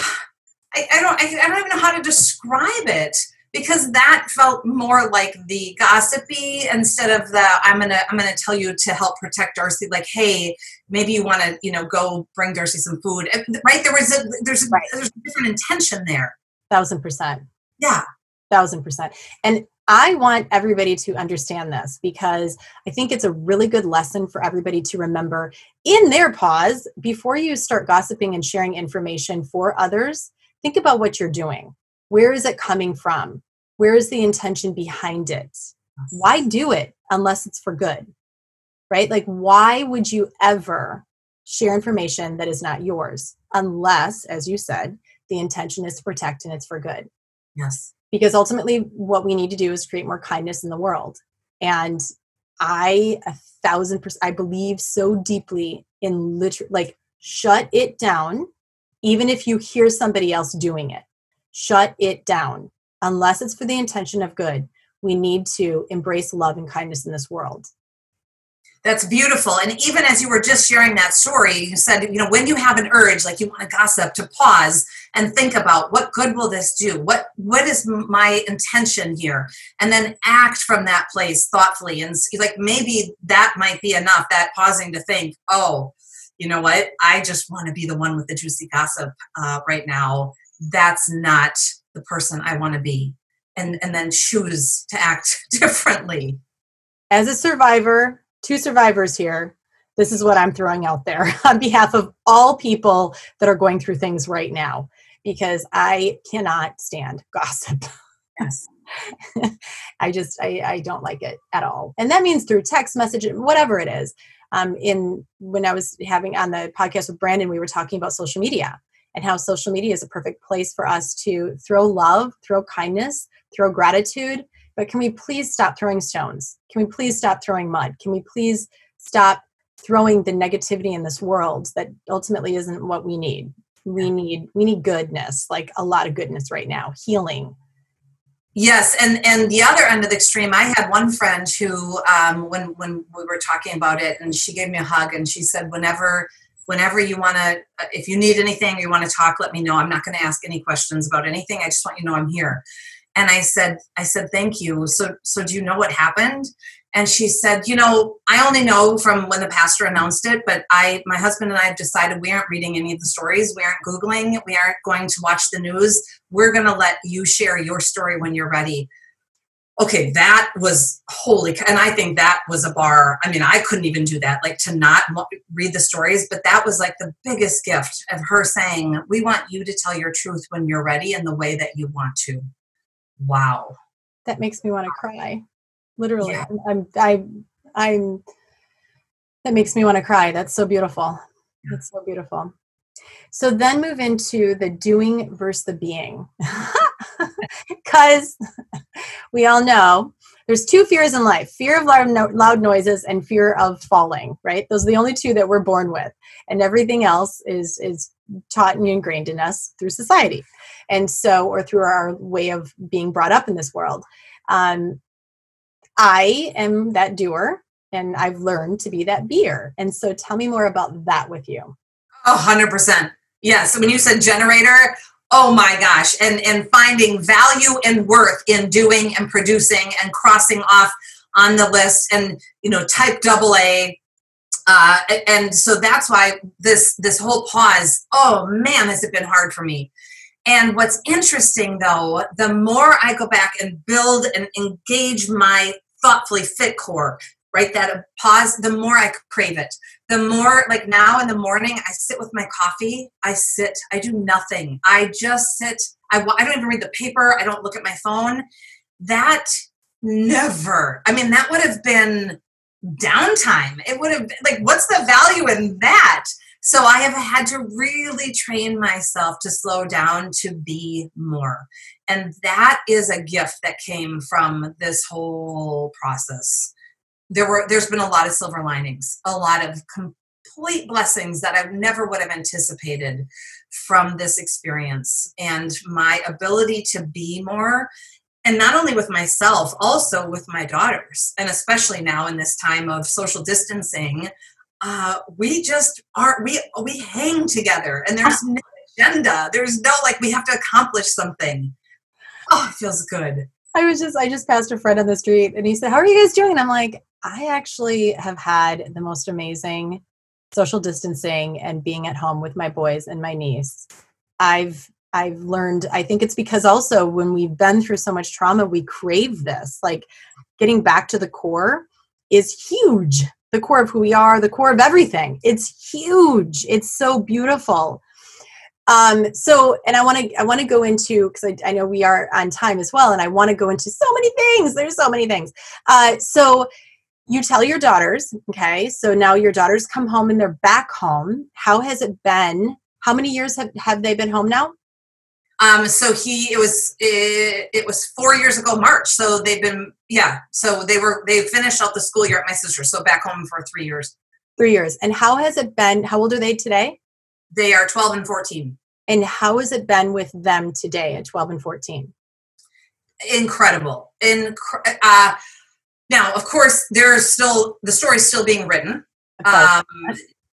I, I don't I, I don't even know how to describe it because that felt more like the gossipy instead of the I'm gonna I'm gonna tell you to help protect Darcy. Like, hey, maybe you want to you know go bring Darcy some food, right? There was a there's a, right. there's a different intention there. Thousand percent. Yeah. Thousand percent. And I want everybody to understand this because I think it's a really good lesson for everybody to remember in their pause before you start gossiping and sharing information for others. Think about what you're doing where is it coming from? Where is the intention behind it? Why do it unless it's for good? Right? Like, why would you ever share information that is not yours unless, as you said, the intention is to protect and it's for good? Yes. Because ultimately, what we need to do is create more kindness in the world. And I, a thousand percent, I believe so deeply in literally, like, shut it down, even if you hear somebody else doing it shut it down unless it's for the intention of good. We need to embrace love and kindness in this world. That's beautiful. And even as you were just sharing that story, you said, you know, when you have an urge, like you want to gossip, to pause and think about what good will this do? What what is my intention here? And then act from that place thoughtfully. And like maybe that might be enough, that pausing to think, oh, you know what? I just want to be the one with the juicy gossip uh, right now that's not the person I want to be and and then choose to act differently. As a survivor, two survivors here, this is what I'm throwing out there on behalf of all people that are going through things right now because I cannot stand gossip. Yes. I just I, I don't like it at all. And that means through text message, whatever it is. Um, in when I was having on the podcast with Brandon, we were talking about social media and how social media is a perfect place for us to throw love, throw kindness, throw gratitude. But can we please stop throwing stones? Can we please stop throwing mud? Can we please stop throwing the negativity in this world that ultimately isn't what we need? We need we need goodness, like a lot of goodness right now, healing. Yes, and and the other end of the extreme, I had one friend who, um, when when we were talking about it, and she gave me a hug, and she said, whenever whenever you want to uh, if you need anything or you want to talk let me know. I'm not going to ask any questions about anything. I just want you to know i'm here. And i said i said thank you. So so do you know what happened? And she said you know i only know from when the pastor announced it but i my husband and i have decided we aren't reading any of the stories. We aren't googling. We aren't going to watch the news. We're going to let you share your story when you're ready okay that was holy and i think that was a bar i mean i couldn't even do that like to not read the stories but that was like the biggest gift of her saying we want you to tell your truth when you're ready in the way that you want to. Wow. That makes me want to cry literally yeah. i'm i i'm that makes me want to cry that's so beautiful that's so beautiful so then move into the doing versus the being. Because we all know there's two fears in life fear of loud, no- loud noises and fear of falling right? Those are the only two that we're born with. And everything else is is taught and ingrained in us through society and so or through our way of being brought up in this world. Um, i am that doer and i've learned to be that beer. And so tell me more about that with you. Oh 100% yes when you said generator oh my gosh and and finding value and worth in doing and producing and crossing off on the list and you know type double a uh, and so that's why this this whole pause oh man has it been hard for me. And what's interesting though the more i go back and build and engage my thoughtfully fit core right that pause the more i crave it. The more like now in the morning i sit with my coffee i sit i do nothing. I just sit I, I don't even read the paper i don't look at my phone. That never i mean that would have been downtime. It would have been like what's the value in that? So i have had to really train myself to slow down to be more. And that is a gift that came from this whole process there were there's been a lot of silver linings a lot of complete blessings that i never would have anticipated from this experience and my ability to be more and not only with myself also with my daughters and especially now in this time of social distancing uh, we just are we we hang together and there's no agenda. There's no like we have to accomplish something. Oh, it feels good. I was just I just passed a friend on the street and he said, How are you guys doing? And I'm like, I actually have had the most amazing social distancing and being at home with my boys and my niece. I've I've learned I think it's because also when we've been through so much trauma, we crave this. Like getting back to the core is huge. The core of who we are, the core of everything. It's huge. It's so beautiful. Um, so, and I want to, I want to go into because I, I, know we are on time as well, and I want to go into so many things. There's so many things. Uh, so, you tell your daughters, okay. So now your daughters come home and they're back home. How has it been? How many years have have they been home now? Um, so he, it was, it, it, was four years ago, March. So they've been, yeah. So they were, they finished out the school year at my sister. So back home for three years. Three years. And how has it been? How old are they today? They are 12 and 14. And how has it been with them today at 12 and 14? Incredible. In, uh, now, of course, there's still, the story's still being written. Um,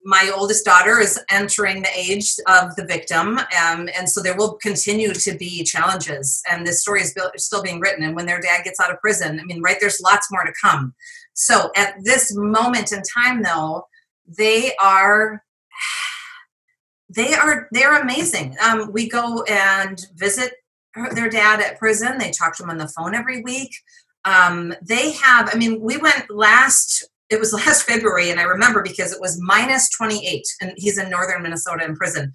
my oldest daughter is entering the age of the victim um, and so there will continue to be challenges and this story is still being written. And when their dad gets out of prison i mean right there's lots more to come. So at this moment in time though they are they are they're amazing. Um, we go and visit their dad at prison. They talk to him on the phone every week um, they have i mean we went last it was last february and i remember because it was minus 28 and he's in northern minnesota in prison.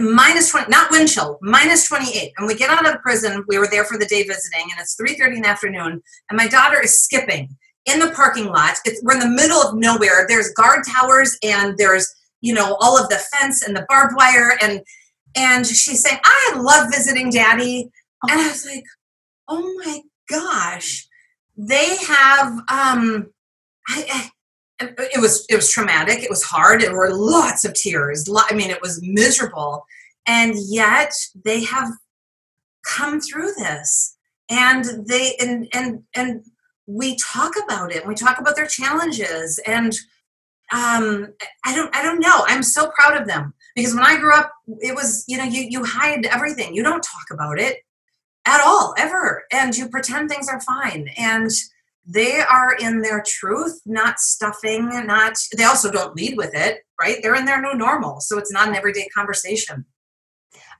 Minus 20 not wind chill minus 28 and we get out of prison we were there for the day visiting and it's 3.30 in the afternoon and my daughter is skipping in the parking lot. It's, we're in the middle of nowhere. There's guard towers and there's you know all of the fence and the barbed wire and and she's saying i love visiting daddy. And i was like oh my gosh they have um I, I, it was it was traumatic it was hard there were lots of tears i mean it was miserable and yet they have come through this and they and and and we talk about it we talk about their challenges and um, I don't I don't know. I'm so proud of them because when I grew up, it was you know you you hide everything. You don't talk about it at all ever, and you pretend things are fine. And they are in their truth, not stuffing. Not they also don't lead with it, right? They're in their new normal, so it's not an everyday conversation.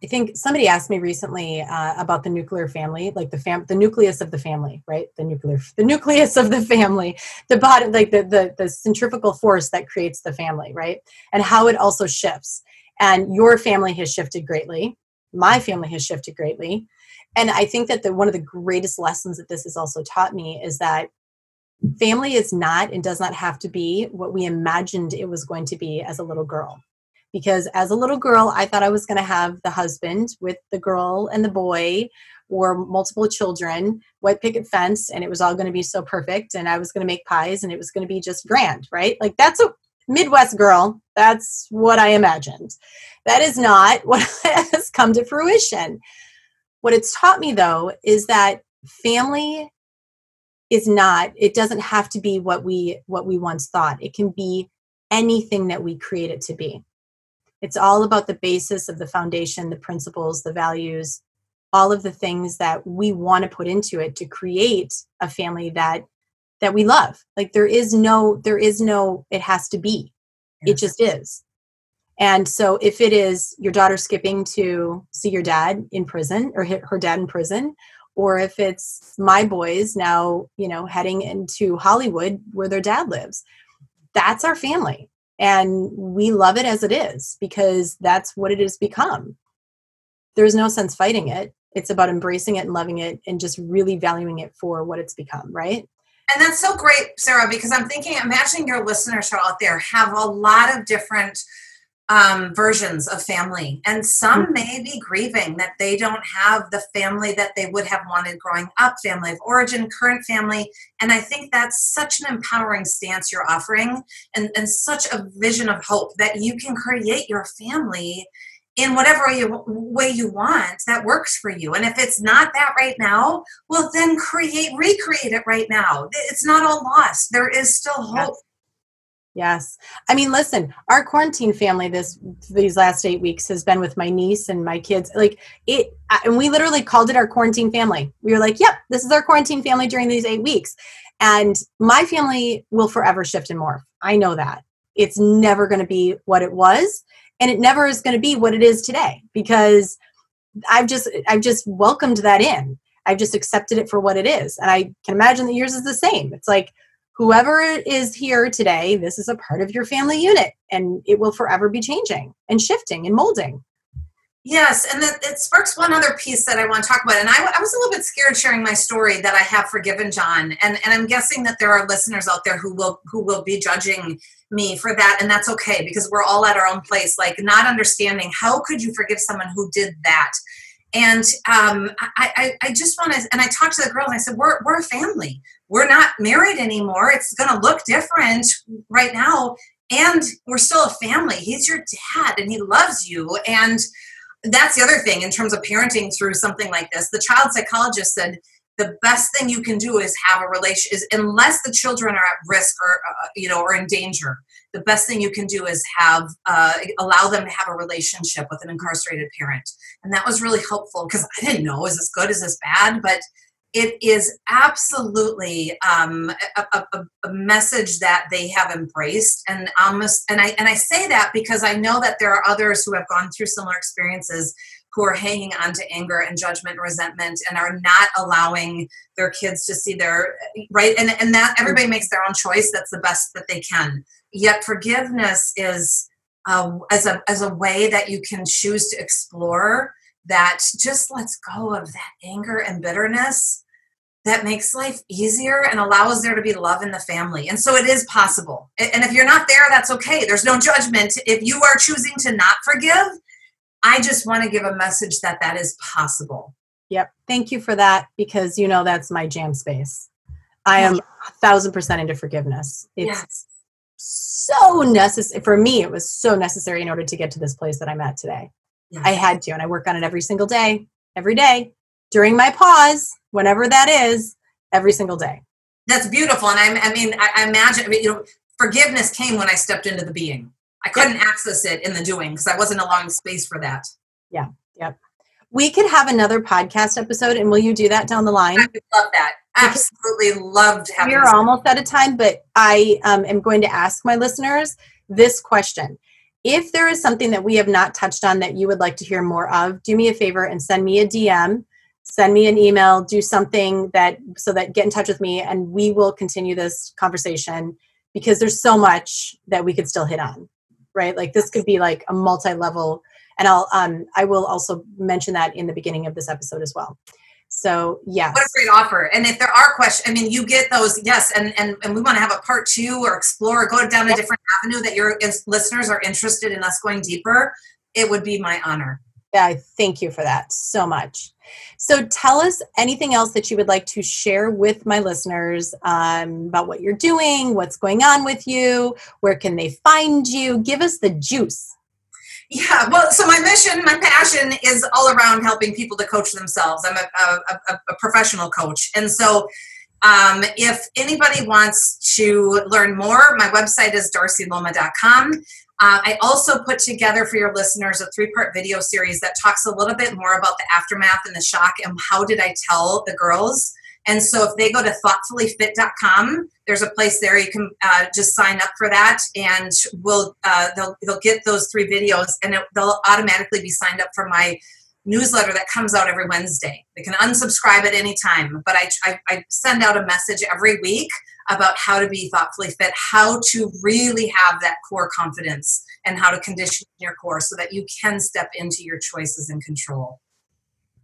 I think somebody asked me recently uh, about the nuclear family, like the fam, the nucleus of the family, right? The nuclear, the nucleus of the family, the body, like the, the the centrifugal force that creates the family, right? And how it also shifts. And your family has shifted greatly. My family has shifted greatly. And I think that the, one of the greatest lessons that this has also taught me is that family is not and does not have to be what we imagined it was going to be as a little girl because as a little girl, I thought I was going to have the husband with the girl and the boy or multiple children, white picket fence, and it was all going to be so perfect. And I was going to make pies and it was going to be just grand, right? Like that's a Midwest girl. That's what I imagined. That is not what has come to fruition. What it's taught me though is that family is not it doesn't have to be what we what we once thought it can be anything that we create it to be it's all about the basis of the foundation, the principles, the values, all of the things that we want to put into it to create a family that that we love. Like there is no there is no it has to be. Yes. It just is. And so if it is your daughter skipping to see your dad in prison or her dad in prison or if it's my boys now, you know, heading into Hollywood where their dad lives, that's our family. And we love it as it is because that's what it has become. There's no sense fighting it. It's about embracing it and loving it and just really valuing it for what it's become right? And that's so great sarah because i'm thinking imagining your listeners out there have a lot of different um, versions of family. And some mm-hmm. may be grieving that they don't have the family that they would have wanted growing up, family of origin, current family. And I think that's such an empowering stance you're offering and, and such a vision of hope that you can create your family in whatever you, way you want that works for you. And if it's not that right now, well, then create, recreate it right now. It's not all lost. There is still hope. Yes. I mean, listen, our quarantine family this these last 8 weeks has been with my niece and my kids. Like it and we literally called it our quarantine family. We were like, "Yep, this is our quarantine family during these 8 weeks." And my family will forever shift and morph. I know that. It's never going to be what it was, and it never is going to be what it is today because I've just I've just welcomed that in. I've just accepted it for what it is. And I can imagine that yours is the same. It's like whoever is here today, this is a part of your family unit and it will forever be changing and shifting and molding. Yes, and that it sparks one other piece that I want to talk about. And I, I, was a little bit scared sharing my story that I have forgiven John, and and I'm guessing that there are listeners out there who will who will be judging me for that, and that's okay because we're all at our own place, like not understanding how could you forgive someone who did that. And um, I, I, I just want to, and I talked to the girl and I said, we're, we're a family. We're not married anymore. It's going to look different right now. And we're still a family. He's your dad and he loves you. And that's the other thing in terms of parenting through something like this. The child psychologist said, the best thing you can do is have a relation is unless the children are at risk or uh, you know or in danger the best thing you can do is have uh, allow them to have a relationship with an incarcerated parent and that was really helpful because i didn't know is this good is this bad but it is absolutely um, a, a, a, message that they have embraced. And almost and i and i say that because i know that there are others who have gone through similar experiences who are hanging on to anger and judgment and resentment and are not allowing their kids to see their right? And, and that everybody makes their own choice that's the best that they can. Yet forgiveness is uh, as a as a way that you can choose to explore that just lets go of that anger and bitterness that makes life easier and allows there to be love in the family. And so it is possible. And if you're not there, that's okay. There's no judgment. If you are choosing to not forgive, I just want to give a message that that is possible. Yep. Thank you for that because you know that's my jam space. I am a thousand percent into forgiveness. It's yes. so necessary for me. It was so necessary in order to get to this place that I'm at today. I had to, and I work on it every single day, every day during my pause, whenever that is, every single day. That's beautiful, and I, I mean, I, I imagine I mean, you know, forgiveness came when I stepped into the being. I couldn't yep. access it in the doing because I wasn't allowing space for that. Yeah. Yep. We could have another podcast episode, and will you do that down the line? I would love that. Absolutely loved having. We're almost out of time, but I um, am going to ask my listeners this question. If there is something that we have not touched on that you would like to hear more of, do me a favor and send me a DM, send me an email, do something that so that get in touch with me, and we will continue this conversation because there's so much that we could still hit on right? Like this could be like a multi-level, and I'll um I will also mention that in the beginning of this episode as well. So yes. What a great offer. And if there are questions, I mean, you get those, yes, and and, and we want to have a part two or explore, or go down a different avenue that your listeners are interested in us going deeper. It would be my honor. Yeah, thank you for that so much. So tell us anything else that you would like to share with my listeners um, about what you're doing, what's going on with you, where can they find you? Give us the juice. Yeah, well, so my mission, my passion is all around helping people to coach themselves. I'm a, a, a professional coach. And so um, if anybody wants to learn more, my website is darcyluoma.com. Uh, I also put together for your listeners a three part video series that talks a little bit more about the aftermath and the shock and how did I tell the girls. And so if they go to thoughtfullyfit.com, there's a place there you can uh, just sign up for that, and we'll uh, they'll they'll get those three videos, and it, they'll automatically be signed up for my newsletter that comes out every Wednesday. They can unsubscribe at any time, but I, I, I send out a message every week about how to be thoughtfully fit, how to really have that core confidence, and how to condition your core so that you can step into your choices and control.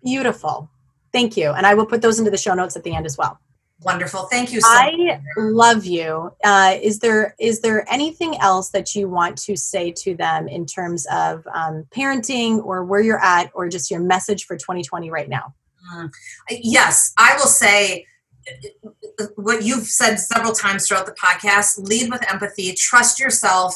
Beautiful. Thank you. And I will put those into the show notes at the end as well. Wonderful. Thank you so I love you. Uh, is there is there anything else that you want to say to them in terms of um, parenting or where you're at or just your message for 2020 right now? Mm. Yes, I will say what you've said several times throughout the podcast lead with empathy, trust yourself,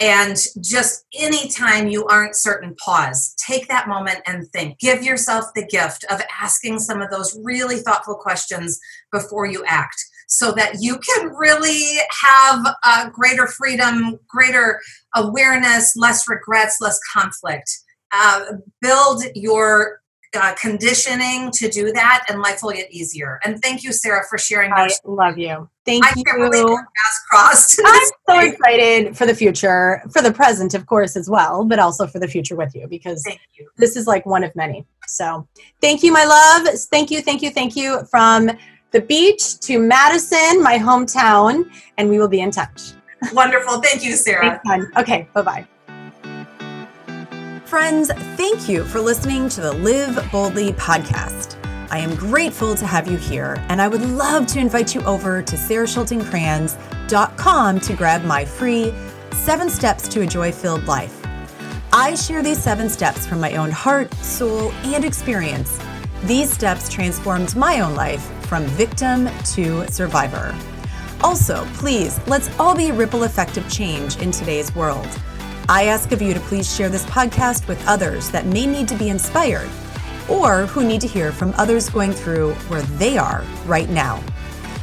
and just anytime you aren't certain, pause. Take that moment and think. Give yourself the gift of asking some of those really thoughtful questions before you act. so that you can really have uh, greater freedom, greater awareness, less regrets, less conflict. Uh, build your uh, conditioning to do that, and life will get easier. And thank you, Sarah, for sharing. I love you. Thank I you. can't believe we're fast crossed. I'm so excited for the future, for the present, of course, as well, but also for the future with you because you. this is like one of many. So thank you, my love. Thank you, thank you, thank you from the beach to Madison, my hometown, and we will be in touch. Wonderful. Thank you, Sarah. Thanks. Okay, bye bye. Friends, thank you for listening to the Live Boldly podcast. I am grateful to have you here, and I would love to invite you over to sarahschultencrans.com to grab my free seven steps to a joy filled life. I share these seven steps from my own heart, soul, and experience. These steps transformed my own life from victim to survivor. Also, please, let's all be a ripple effect of change in today's world. I ask of you to please share this podcast with others that may need to be inspired or who need to hear from others going through where they are right now.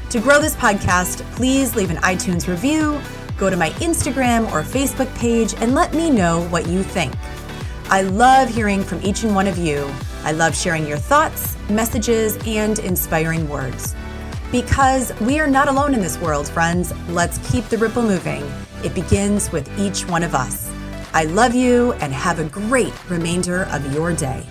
To grow this podcast, please leave an iTunes review, go to my Instagram or Facebook page, and let me know what you think. I love hearing from each and one of you. I love sharing your thoughts, messages, and inspiring words. Because we are not alone in this world, friends. Let's keep the ripple moving. It begins with each one of us. I love you and have a great remainder of your day.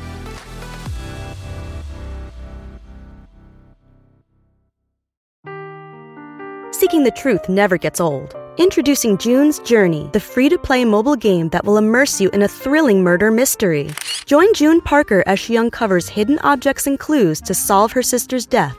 Seeking the truth never gets old. Introducing June's Journey, the free to play mobile game that will immerse you in a thrilling murder mystery. Join June Parker as she uncovers hidden objects and clues to solve her sister's death